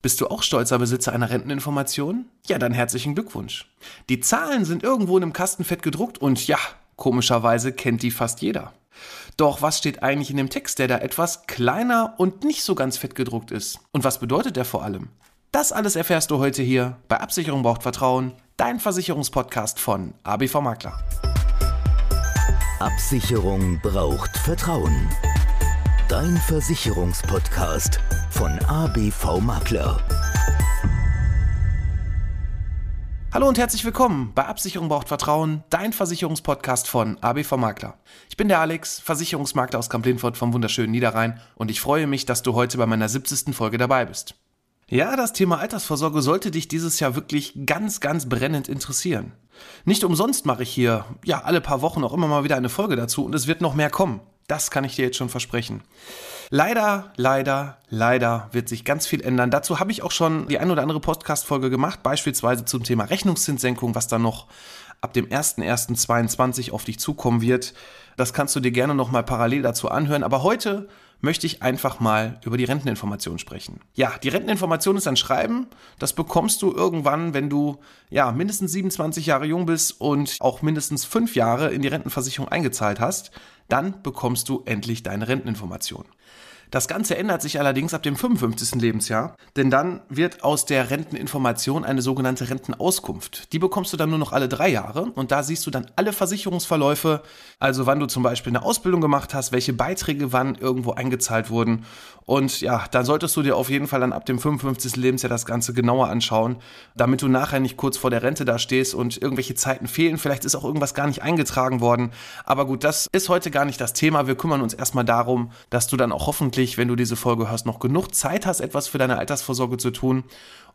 Bist du auch stolzer Besitzer einer Renteninformation? Ja, dann herzlichen Glückwunsch. Die Zahlen sind irgendwo in einem Kasten fett gedruckt und ja, komischerweise kennt die fast jeder. Doch was steht eigentlich in dem Text, der da etwas kleiner und nicht so ganz fett gedruckt ist? Und was bedeutet der vor allem? Das alles erfährst du heute hier bei Absicherung braucht Vertrauen, dein Versicherungspodcast von ABV Makler. Absicherung braucht Vertrauen. Dein Versicherungspodcast von ABV Makler. Hallo und herzlich willkommen bei Absicherung braucht Vertrauen, dein Versicherungspodcast von ABV Makler. Ich bin der Alex, Versicherungsmakler aus Kamp-Lindfort vom wunderschönen Niederrhein und ich freue mich, dass du heute bei meiner 70. Folge dabei bist. Ja, das Thema Altersvorsorge sollte dich dieses Jahr wirklich ganz, ganz brennend interessieren. Nicht umsonst mache ich hier, ja, alle paar Wochen auch immer mal wieder eine Folge dazu und es wird noch mehr kommen. Das kann ich dir jetzt schon versprechen. Leider, leider, leider wird sich ganz viel ändern. Dazu habe ich auch schon die ein oder andere Podcast-Folge gemacht, beispielsweise zum Thema Rechnungszinssenkung, was dann noch ab dem 01.01.22 auf dich zukommen wird. Das kannst du dir gerne nochmal parallel dazu anhören. Aber heute möchte ich einfach mal über die Renteninformation sprechen. Ja, die Renteninformation ist ein Schreiben. Das bekommst du irgendwann, wenn du ja mindestens 27 Jahre jung bist und auch mindestens fünf Jahre in die Rentenversicherung eingezahlt hast. Dann bekommst du endlich deine Renteninformation. Das Ganze ändert sich allerdings ab dem 55. Lebensjahr, denn dann wird aus der Renteninformation eine sogenannte Rentenauskunft. Die bekommst du dann nur noch alle drei Jahre und da siehst du dann alle Versicherungsverläufe, also wann du zum Beispiel eine Ausbildung gemacht hast, welche Beiträge wann irgendwo eingezahlt wurden und ja, dann solltest du dir auf jeden Fall dann ab dem 55. Lebensjahr das Ganze genauer anschauen, damit du nachher nicht kurz vor der Rente da stehst und irgendwelche Zeiten fehlen. Vielleicht ist auch irgendwas gar nicht eingetragen worden. Aber gut, das ist heute gar nicht das Thema. Wir kümmern uns erstmal darum, dass du dann auch hoffentlich, wenn du diese Folge hörst, noch genug Zeit hast, etwas für deine Altersvorsorge zu tun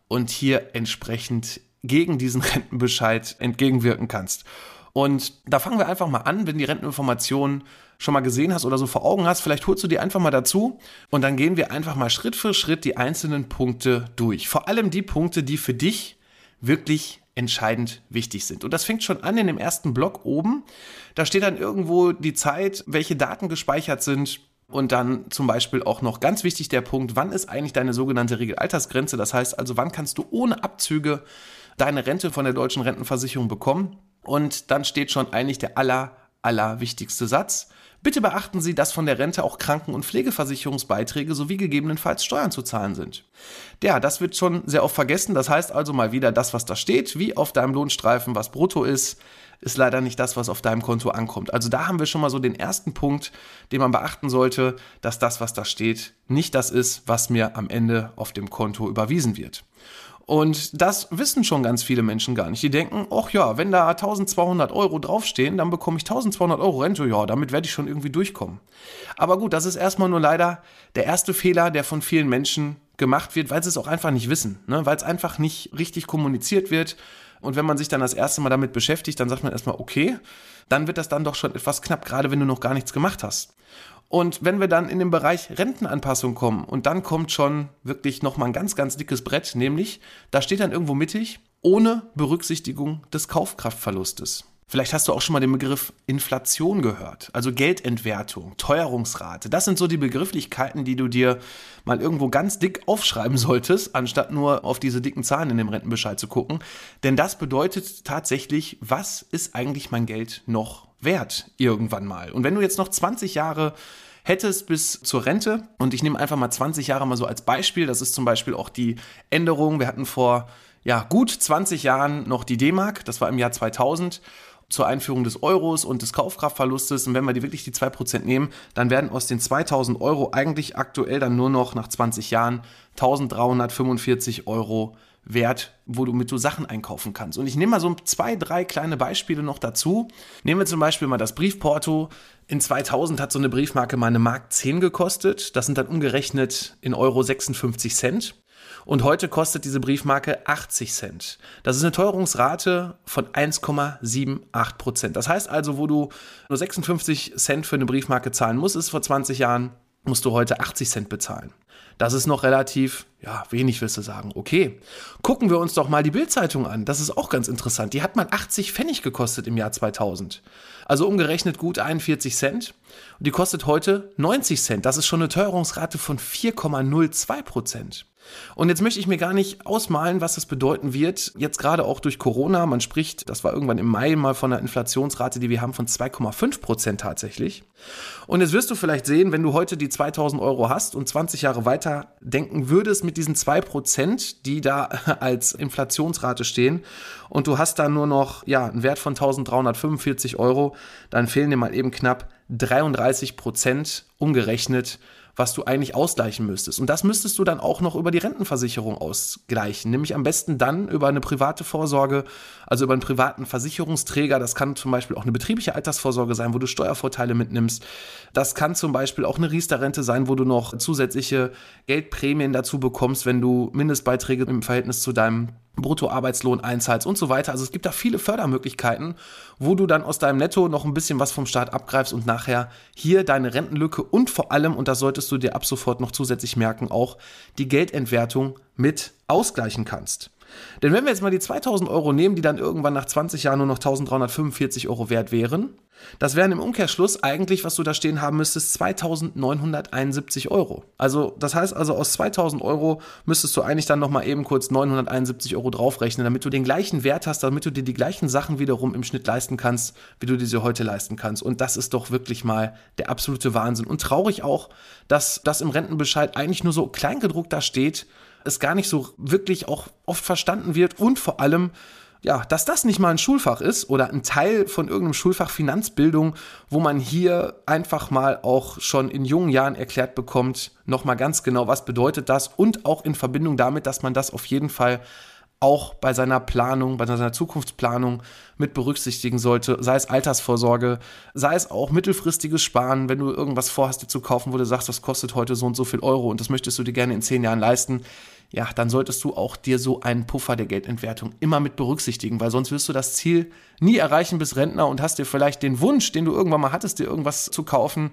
und hier entsprechend gegen diesen Rentenbescheid entgegenwirken kannst. Und da fangen wir einfach mal an, wenn die Renteninformation schon mal gesehen hast oder so vor Augen hast, vielleicht holst du die einfach mal dazu und dann gehen wir einfach mal Schritt für Schritt die einzelnen Punkte durch. Vor allem die Punkte, die für dich wirklich entscheidend wichtig sind. Und das fängt schon an in dem ersten Block oben. Da steht dann irgendwo die Zeit, welche Daten gespeichert sind. Und dann zum Beispiel auch noch ganz wichtig der Punkt, wann ist eigentlich deine sogenannte Regelaltersgrenze? Das heißt also, wann kannst du ohne Abzüge deine Rente von der deutschen Rentenversicherung bekommen? Und dann steht schon eigentlich der aller, aller wichtigste Satz. Bitte beachten Sie, dass von der Rente auch Kranken- und Pflegeversicherungsbeiträge sowie gegebenenfalls Steuern zu zahlen sind. Ja, das wird schon sehr oft vergessen. Das heißt also mal wieder, das, was da steht, wie auf deinem Lohnstreifen, was brutto ist, ist leider nicht das, was auf deinem Konto ankommt. Also da haben wir schon mal so den ersten Punkt, den man beachten sollte, dass das, was da steht, nicht das ist, was mir am Ende auf dem Konto überwiesen wird. Und das wissen schon ganz viele Menschen gar nicht. Die denken, ach ja, wenn da 1200 Euro draufstehen, dann bekomme ich 1200 Euro Rente. Ja, damit werde ich schon irgendwie durchkommen. Aber gut, das ist erstmal nur leider der erste Fehler, der von vielen Menschen gemacht wird, weil sie es auch einfach nicht wissen, ne? weil es einfach nicht richtig kommuniziert wird. Und wenn man sich dann das erste Mal damit beschäftigt, dann sagt man erstmal, okay, dann wird das dann doch schon etwas knapp, gerade wenn du noch gar nichts gemacht hast. Und wenn wir dann in den Bereich Rentenanpassung kommen und dann kommt schon wirklich nochmal ein ganz, ganz dickes Brett, nämlich da steht dann irgendwo mittig, ohne Berücksichtigung des Kaufkraftverlustes. Vielleicht hast du auch schon mal den Begriff Inflation gehört, also Geldentwertung, Teuerungsrate. Das sind so die Begrifflichkeiten, die du dir mal irgendwo ganz dick aufschreiben solltest, anstatt nur auf diese dicken Zahlen in dem Rentenbescheid zu gucken. Denn das bedeutet tatsächlich, was ist eigentlich mein Geld noch wert irgendwann mal? Und wenn du jetzt noch 20 Jahre hättest bis zur Rente. Und ich nehme einfach mal 20 Jahre mal so als Beispiel. Das ist zum Beispiel auch die Änderung. Wir hatten vor ja, gut 20 Jahren noch die D-Mark. Das war im Jahr 2000 zur Einführung des Euros und des Kaufkraftverlustes. Und wenn wir die wirklich die 2% nehmen, dann werden aus den 2000 Euro eigentlich aktuell dann nur noch nach 20 Jahren 1345 Euro wert, womit du Sachen einkaufen kannst. Und ich nehme mal so zwei, drei kleine Beispiele noch dazu. Nehmen wir zum Beispiel mal das Briefporto. In 2000 hat so eine Briefmarke mal eine Mark 10 gekostet. Das sind dann umgerechnet in Euro 56 Cent. Und heute kostet diese Briefmarke 80 Cent. Das ist eine Teuerungsrate von 1,78 Prozent. Das heißt also, wo du nur 56 Cent für eine Briefmarke zahlen musstest vor 20 Jahren, musst du heute 80 Cent bezahlen. Das ist noch relativ, ja, wenig wirst du sagen. Okay. Gucken wir uns doch mal die Bildzeitung an. Das ist auch ganz interessant. Die hat mal 80 Pfennig gekostet im Jahr 2000. Also umgerechnet gut 41 Cent. Und die kostet heute 90 Cent. Das ist schon eine Teuerungsrate von 4,02 Prozent. Und jetzt möchte ich mir gar nicht ausmalen, was das bedeuten wird. Jetzt gerade auch durch Corona. Man spricht, das war irgendwann im Mai mal von einer Inflationsrate, die wir haben von 2,5 Prozent tatsächlich. Und jetzt wirst du vielleicht sehen, wenn du heute die 2000 Euro hast und 20 Jahre weiter denken würdest mit diesen 2 Prozent, die da als Inflationsrate stehen und du hast da nur noch, ja, einen Wert von 1345 Euro, dann fehlen dir mal eben knapp 33 Prozent umgerechnet was du eigentlich ausgleichen müsstest. Und das müsstest du dann auch noch über die Rentenversicherung ausgleichen, nämlich am besten dann über eine private Vorsorge, also über einen privaten Versicherungsträger. Das kann zum Beispiel auch eine betriebliche Altersvorsorge sein, wo du Steuervorteile mitnimmst. Das kann zum Beispiel auch eine Riester-Rente sein, wo du noch zusätzliche Geldprämien dazu bekommst, wenn du Mindestbeiträge im Verhältnis zu deinem Bruttoarbeitslohn einzahlst und so weiter. Also es gibt da viele Fördermöglichkeiten, wo du dann aus deinem Netto noch ein bisschen was vom Staat abgreifst und nachher hier deine Rentenlücke und vor allem, und das solltest du dir ab sofort noch zusätzlich merken, auch die Geldentwertung mit ausgleichen kannst. Denn wenn wir jetzt mal die 2000 Euro nehmen, die dann irgendwann nach 20 Jahren nur noch 1345 Euro wert wären, das wären im Umkehrschluss eigentlich, was du da stehen haben müsstest, 2971 Euro. Also, das heißt also, aus 2000 Euro müsstest du eigentlich dann nochmal eben kurz 971 Euro draufrechnen, damit du den gleichen Wert hast, damit du dir die gleichen Sachen wiederum im Schnitt leisten kannst, wie du diese heute leisten kannst. Und das ist doch wirklich mal der absolute Wahnsinn. Und traurig auch, dass das im Rentenbescheid eigentlich nur so kleingedruckt da steht es gar nicht so wirklich auch oft verstanden wird und vor allem, ja, dass das nicht mal ein Schulfach ist oder ein Teil von irgendeinem Schulfach Finanzbildung, wo man hier einfach mal auch schon in jungen Jahren erklärt bekommt, nochmal ganz genau, was bedeutet das und auch in Verbindung damit, dass man das auf jeden Fall auch bei seiner Planung, bei seiner Zukunftsplanung mit berücksichtigen sollte, sei es Altersvorsorge, sei es auch mittelfristiges Sparen, wenn du irgendwas vorhast, dir zu kaufen, wo du sagst, das kostet heute so und so viel Euro und das möchtest du dir gerne in zehn Jahren leisten, ja, dann solltest du auch dir so einen Puffer der Geldentwertung immer mit berücksichtigen, weil sonst wirst du das Ziel nie erreichen bis Rentner und hast dir vielleicht den Wunsch, den du irgendwann mal hattest, dir irgendwas zu kaufen,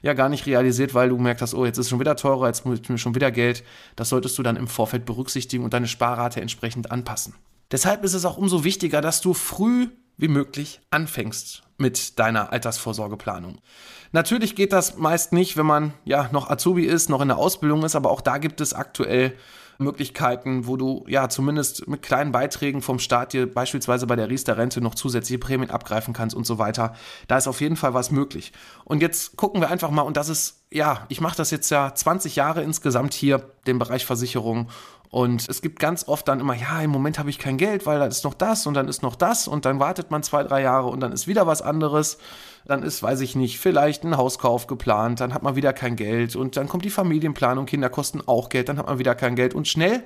ja gar nicht realisiert, weil du gemerkt hast, oh, jetzt ist es schon wieder teurer, jetzt muss ich mir schon wieder Geld. Das solltest du dann im Vorfeld berücksichtigen und deine Sparrate entsprechend anpassen. Deshalb ist es auch umso wichtiger, dass du früh wie möglich anfängst mit deiner Altersvorsorgeplanung. Natürlich geht das meist nicht, wenn man ja noch Azubi ist, noch in der Ausbildung ist, aber auch da gibt es aktuell Möglichkeiten, wo du ja zumindest mit kleinen Beiträgen vom Staat dir beispielsweise bei der Riester-Rente noch zusätzliche Prämien abgreifen kannst und so weiter. Da ist auf jeden Fall was möglich. Und jetzt gucken wir einfach mal, und das ist, ja, ich mache das jetzt ja 20 Jahre insgesamt hier, den Bereich Versicherung. Und es gibt ganz oft dann immer, ja, im Moment habe ich kein Geld, weil da ist noch das und dann ist noch das und dann wartet man zwei, drei Jahre und dann ist wieder was anderes. Dann ist, weiß ich nicht, vielleicht ein Hauskauf geplant, dann hat man wieder kein Geld und dann kommt die Familienplanung, Kinder kosten auch Geld, dann hat man wieder kein Geld und schnell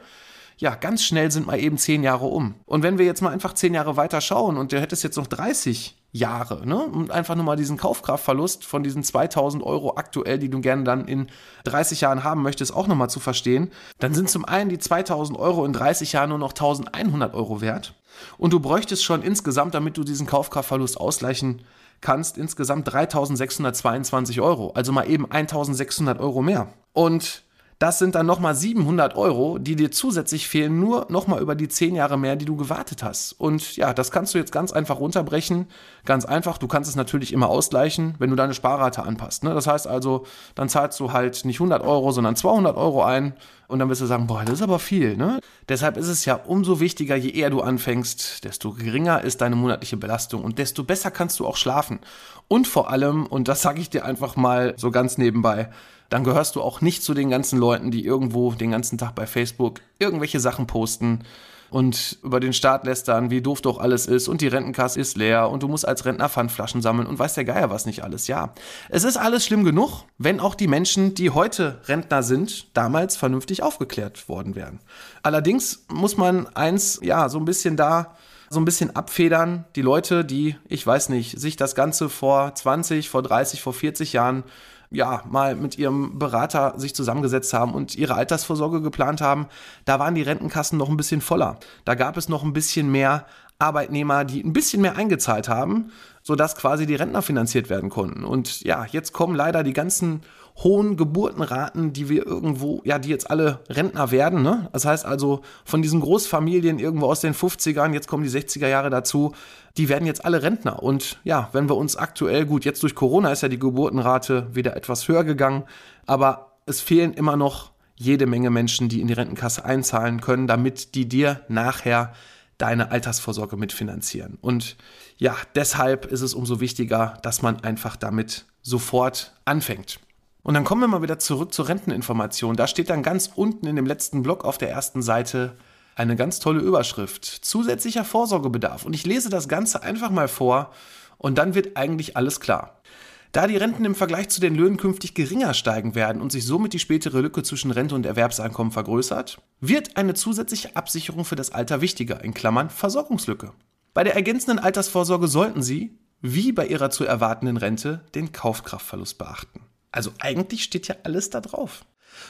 ja, ganz schnell sind mal eben zehn Jahre um. Und wenn wir jetzt mal einfach zehn Jahre weiter schauen und du hättest jetzt noch 30 Jahre, ne, und einfach nur mal diesen Kaufkraftverlust von diesen 2000 Euro aktuell, die du gerne dann in 30 Jahren haben möchtest, auch nochmal zu verstehen, dann sind zum einen die 2000 Euro in 30 Jahren nur noch 1100 Euro wert. Und du bräuchtest schon insgesamt, damit du diesen Kaufkraftverlust ausgleichen kannst insgesamt 3622 Euro, also mal eben 1600 Euro mehr. Und das sind dann nochmal 700 Euro, die dir zusätzlich fehlen, nur nochmal über die 10 Jahre mehr, die du gewartet hast. Und ja, das kannst du jetzt ganz einfach runterbrechen. Ganz einfach, du kannst es natürlich immer ausgleichen, wenn du deine Sparrate anpasst. Ne? Das heißt also, dann zahlst du halt nicht 100 Euro, sondern 200 Euro ein. Und dann wirst du sagen, boah, das ist aber viel. Ne? Deshalb ist es ja umso wichtiger, je eher du anfängst, desto geringer ist deine monatliche Belastung und desto besser kannst du auch schlafen. Und vor allem, und das sage ich dir einfach mal so ganz nebenbei, dann gehörst du auch nicht zu den ganzen Leuten, die irgendwo den ganzen Tag bei Facebook irgendwelche Sachen posten und über den Staat lästern, wie doof doch alles ist und die Rentenkasse ist leer und du musst als Rentner Pfandflaschen sammeln und weiß der Geier was nicht alles. Ja, es ist alles schlimm genug, wenn auch die Menschen, die heute Rentner sind, damals vernünftig aufgeklärt worden wären. Allerdings muss man eins, ja, so ein bisschen da so ein bisschen abfedern. Die Leute, die, ich weiß nicht, sich das Ganze vor 20, vor 30, vor 40 Jahren ja, mal mit ihrem Berater sich zusammengesetzt haben und ihre Altersvorsorge geplant haben, da waren die Rentenkassen noch ein bisschen voller. Da gab es noch ein bisschen mehr Arbeitnehmer, die ein bisschen mehr eingezahlt haben, sodass quasi die Rentner finanziert werden konnten. Und ja, jetzt kommen leider die ganzen hohen Geburtenraten, die wir irgendwo, ja, die jetzt alle Rentner werden. Ne? Das heißt also, von diesen Großfamilien irgendwo aus den 50ern, jetzt kommen die 60er Jahre dazu, die werden jetzt alle Rentner. Und ja, wenn wir uns aktuell, gut, jetzt durch Corona ist ja die Geburtenrate wieder etwas höher gegangen, aber es fehlen immer noch jede Menge Menschen, die in die Rentenkasse einzahlen können, damit die dir nachher deine Altersvorsorge mitfinanzieren. Und ja, deshalb ist es umso wichtiger, dass man einfach damit sofort anfängt. Und dann kommen wir mal wieder zurück zur Renteninformation. Da steht dann ganz unten in dem letzten Block auf der ersten Seite eine ganz tolle Überschrift. Zusätzlicher Vorsorgebedarf. Und ich lese das Ganze einfach mal vor und dann wird eigentlich alles klar. Da die Renten im Vergleich zu den Löhnen künftig geringer steigen werden und sich somit die spätere Lücke zwischen Rente und Erwerbseinkommen vergrößert, wird eine zusätzliche Absicherung für das Alter wichtiger, in Klammern Versorgungslücke. Bei der ergänzenden Altersvorsorge sollten Sie, wie bei Ihrer zu erwartenden Rente, den Kaufkraftverlust beachten. Also eigentlich steht ja alles da drauf.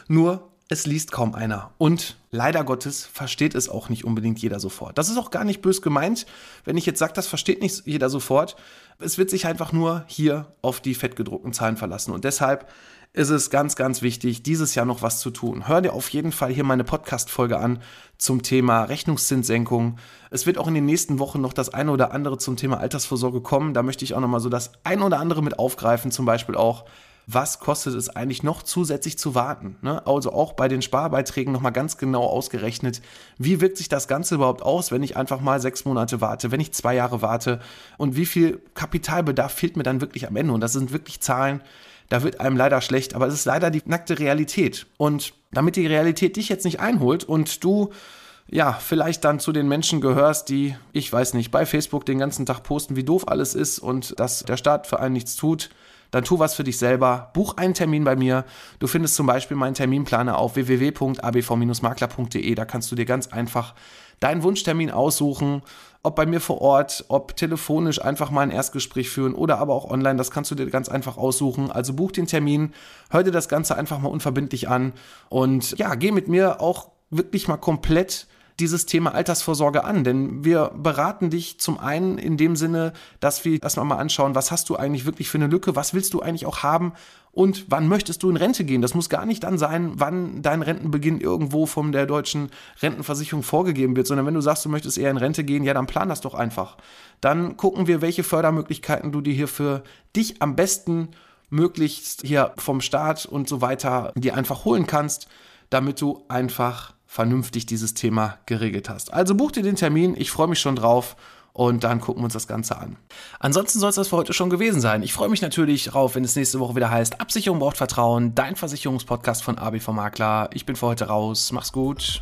Nur es liest kaum einer. Und leider Gottes versteht es auch nicht unbedingt jeder sofort. Das ist auch gar nicht bös gemeint, wenn ich jetzt sage, das versteht nicht jeder sofort. Es wird sich einfach nur hier auf die fettgedruckten Zahlen verlassen. Und deshalb ist es ganz, ganz wichtig, dieses Jahr noch was zu tun. Hör dir auf jeden Fall hier meine Podcast-Folge an zum Thema Rechnungszinssenkung. Es wird auch in den nächsten Wochen noch das eine oder andere zum Thema Altersvorsorge kommen. Da möchte ich auch nochmal so das eine oder andere mit aufgreifen. Zum Beispiel auch, was kostet es eigentlich noch zusätzlich zu warten. Ne? Also auch bei den Sparbeiträgen nochmal ganz genau ausgerechnet, wie wirkt sich das Ganze überhaupt aus, wenn ich einfach mal sechs Monate warte, wenn ich zwei Jahre warte und wie viel Kapitalbedarf fehlt mir dann wirklich am Ende. Und das sind wirklich Zahlen, da wird einem leider schlecht, aber es ist leider die nackte Realität. Und damit die Realität dich jetzt nicht einholt und du ja, vielleicht dann zu den Menschen gehörst, die, ich weiß nicht, bei Facebook den ganzen Tag posten, wie doof alles ist und dass der Staat für einen nichts tut, dann tu was für dich selber. Buch einen Termin bei mir. Du findest zum Beispiel meinen Terminplaner auf www.abv-makler.de. Da kannst du dir ganz einfach deinen Wunschtermin aussuchen, ob bei mir vor Ort, ob telefonisch einfach mal ein Erstgespräch führen oder aber auch online, das kannst du dir ganz einfach aussuchen. Also buch den Termin, hör dir das Ganze einfach mal unverbindlich an und ja, geh mit mir auch wirklich mal komplett dieses Thema Altersvorsorge an? Denn wir beraten dich zum einen in dem Sinne, dass wir erstmal mal anschauen, was hast du eigentlich wirklich für eine Lücke, was willst du eigentlich auch haben und wann möchtest du in Rente gehen? Das muss gar nicht dann sein, wann dein Rentenbeginn irgendwo von der deutschen Rentenversicherung vorgegeben wird, sondern wenn du sagst, du möchtest eher in Rente gehen, ja, dann plan das doch einfach. Dann gucken wir, welche Fördermöglichkeiten du dir hier für dich am besten möglichst hier vom Staat und so weiter dir einfach holen kannst, damit du einfach vernünftig dieses Thema geregelt hast. Also buch dir den Termin, ich freue mich schon drauf und dann gucken wir uns das Ganze an. Ansonsten soll es das für heute schon gewesen sein. Ich freue mich natürlich drauf, wenn es nächste Woche wieder heißt, Absicherung braucht Vertrauen, dein Versicherungspodcast von ABV Makler. Ich bin für heute raus. Mach's gut.